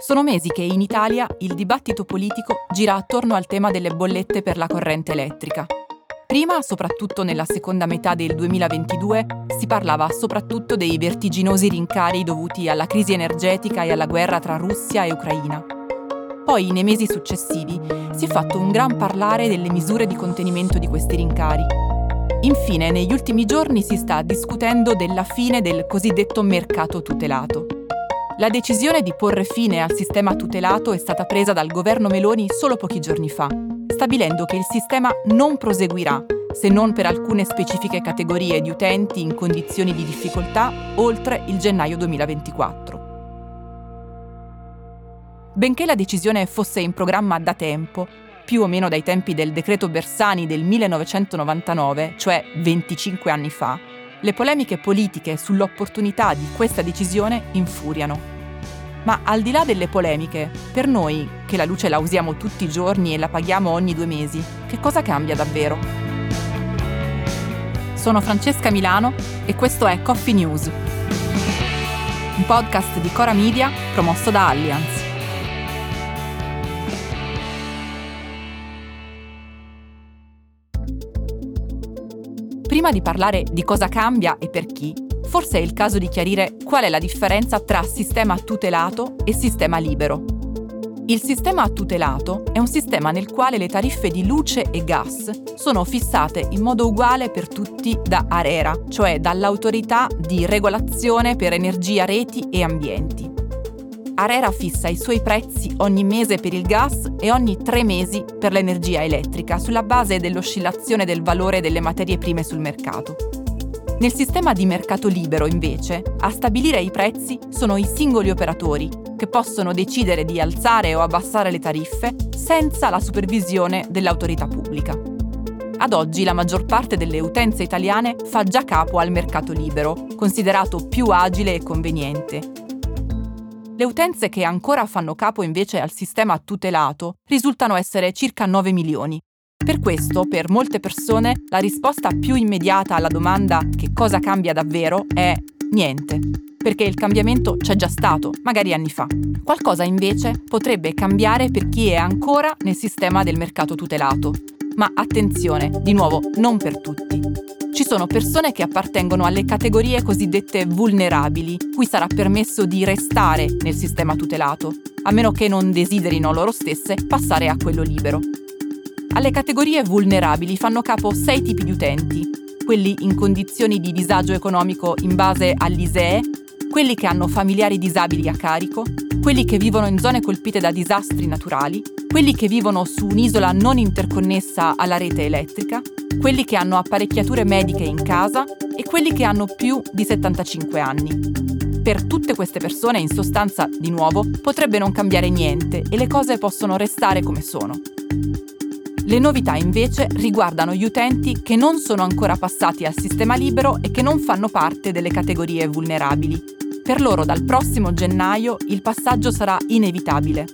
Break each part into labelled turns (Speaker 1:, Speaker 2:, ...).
Speaker 1: Sono mesi che in Italia il dibattito politico gira attorno al tema delle bollette per la corrente elettrica. Prima, soprattutto nella seconda metà del 2022, si parlava soprattutto dei vertiginosi rincari dovuti alla crisi energetica e alla guerra tra Russia e Ucraina. Poi, nei mesi successivi, si è fatto un gran parlare delle misure di contenimento di questi rincari. Infine, negli ultimi giorni si sta discutendo della fine del cosiddetto mercato tutelato. La decisione di porre fine al sistema tutelato è stata presa dal governo Meloni solo pochi giorni fa, stabilendo che il sistema non proseguirà se non per alcune specifiche categorie di utenti in condizioni di difficoltà oltre il gennaio 2024. Benché la decisione fosse in programma da tempo, più o meno dai tempi del decreto Bersani del 1999, cioè 25 anni fa, le polemiche politiche sull'opportunità di questa decisione infuriano. Ma al di là delle polemiche, per noi, che la luce la usiamo tutti i giorni e la paghiamo ogni due mesi, che cosa cambia davvero? Sono Francesca Milano e questo è Coffee News, un podcast di Cora Media promosso da Allianz. Prima di parlare di cosa cambia e per chi, forse è il caso di chiarire qual è la differenza tra sistema tutelato e sistema libero. Il sistema tutelato è un sistema nel quale le tariffe di luce e gas sono fissate in modo uguale per tutti da ARERA, cioè dall'autorità di regolazione per energia, reti e ambienti. Arera fissa i suoi prezzi ogni mese per il gas e ogni tre mesi per l'energia elettrica sulla base dell'oscillazione del valore delle materie prime sul mercato. Nel sistema di mercato libero, invece, a stabilire i prezzi sono i singoli operatori, che possono decidere di alzare o abbassare le tariffe senza la supervisione dell'autorità pubblica. Ad oggi la maggior parte delle utenze italiane fa già capo al mercato libero, considerato più agile e conveniente, le utenze che ancora fanno capo invece al sistema tutelato risultano essere circa 9 milioni. Per questo, per molte persone, la risposta più immediata alla domanda che cosa cambia davvero è niente, perché il cambiamento c'è già stato, magari anni fa. Qualcosa invece potrebbe cambiare per chi è ancora nel sistema del mercato tutelato. Ma attenzione, di nuovo, non per tutti. Ci sono persone che appartengono alle categorie cosiddette vulnerabili, cui sarà permesso di restare nel sistema tutelato, a meno che non desiderino loro stesse passare a quello libero. Alle categorie vulnerabili fanno capo sei tipi di utenti, quelli in condizioni di disagio economico in base all'ISEE, quelli che hanno familiari disabili a carico, quelli che vivono in zone colpite da disastri naturali, quelli che vivono su un'isola non interconnessa alla rete elettrica, quelli che hanno apparecchiature mediche in casa e quelli che hanno più di 75 anni. Per tutte queste persone, in sostanza, di nuovo, potrebbe non cambiare niente e le cose possono restare come sono. Le novità invece riguardano gli utenti che non sono ancora passati al sistema libero e che non fanno parte delle categorie vulnerabili. Per loro dal prossimo gennaio il passaggio sarà inevitabile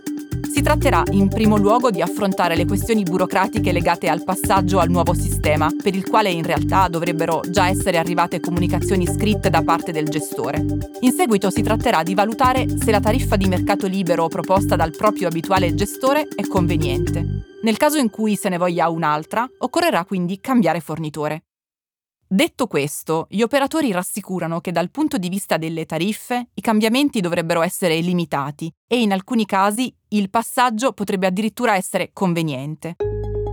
Speaker 1: si tratterà in primo luogo di affrontare le questioni burocratiche legate al passaggio al nuovo sistema, per il quale in realtà dovrebbero già essere arrivate comunicazioni scritte da parte del gestore. In seguito si tratterà di valutare se la tariffa di mercato libero proposta dal proprio abituale gestore è conveniente. Nel caso in cui se ne voglia un'altra, occorrerà quindi cambiare fornitore. Detto questo, gli operatori rassicurano che dal punto di vista delle tariffe i cambiamenti dovrebbero essere limitati e in alcuni casi il passaggio potrebbe addirittura essere conveniente.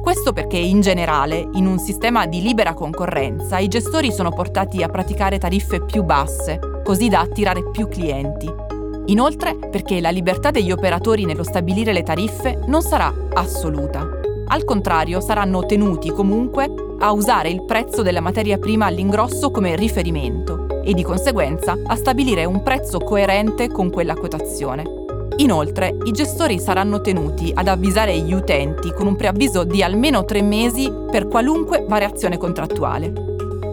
Speaker 1: Questo perché in generale, in un sistema di libera concorrenza, i gestori sono portati a praticare tariffe più basse, così da attirare più clienti. Inoltre perché la libertà degli operatori nello stabilire le tariffe non sarà assoluta. Al contrario, saranno tenuti comunque a usare il prezzo della materia prima all'ingrosso come riferimento e di conseguenza a stabilire un prezzo coerente con quella quotazione. Inoltre, i gestori saranno tenuti ad avvisare gli utenti con un preavviso di almeno tre mesi per qualunque variazione contrattuale.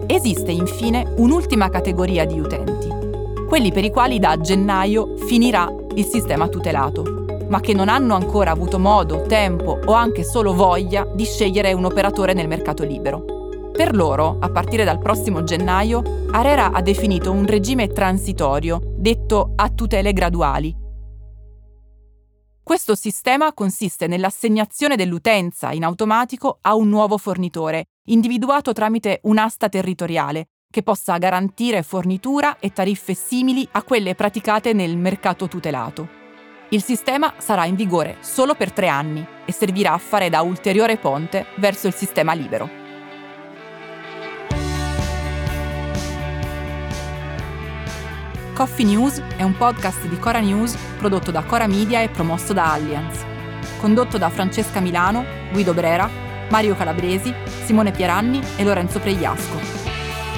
Speaker 1: Esiste infine un'ultima categoria di utenti, quelli per i quali da gennaio finirà il sistema tutelato ma che non hanno ancora avuto modo, tempo o anche solo voglia di scegliere un operatore nel mercato libero. Per loro, a partire dal prossimo gennaio, Arera ha definito un regime transitorio, detto a tutele graduali. Questo sistema consiste nell'assegnazione dell'utenza in automatico a un nuovo fornitore, individuato tramite un'asta territoriale, che possa garantire fornitura e tariffe simili a quelle praticate nel mercato tutelato. Il sistema sarà in vigore solo per tre anni e servirà a fare da ulteriore ponte verso il sistema libero. Coffee News è un podcast di Cora News prodotto da Cora Media e promosso da Allianz. Condotto da Francesca Milano, Guido Brera, Mario Calabresi, Simone Pieranni e Lorenzo Pregliasco.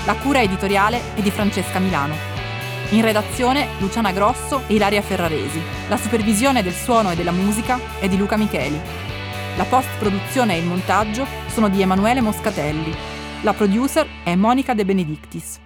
Speaker 1: La cura editoriale è di Francesca Milano. In redazione Luciana Grosso e Ilaria Ferraresi. La supervisione del suono e della musica è di Luca Micheli. La post-produzione e il montaggio sono di Emanuele Moscatelli. La producer è Monica De Benedictis.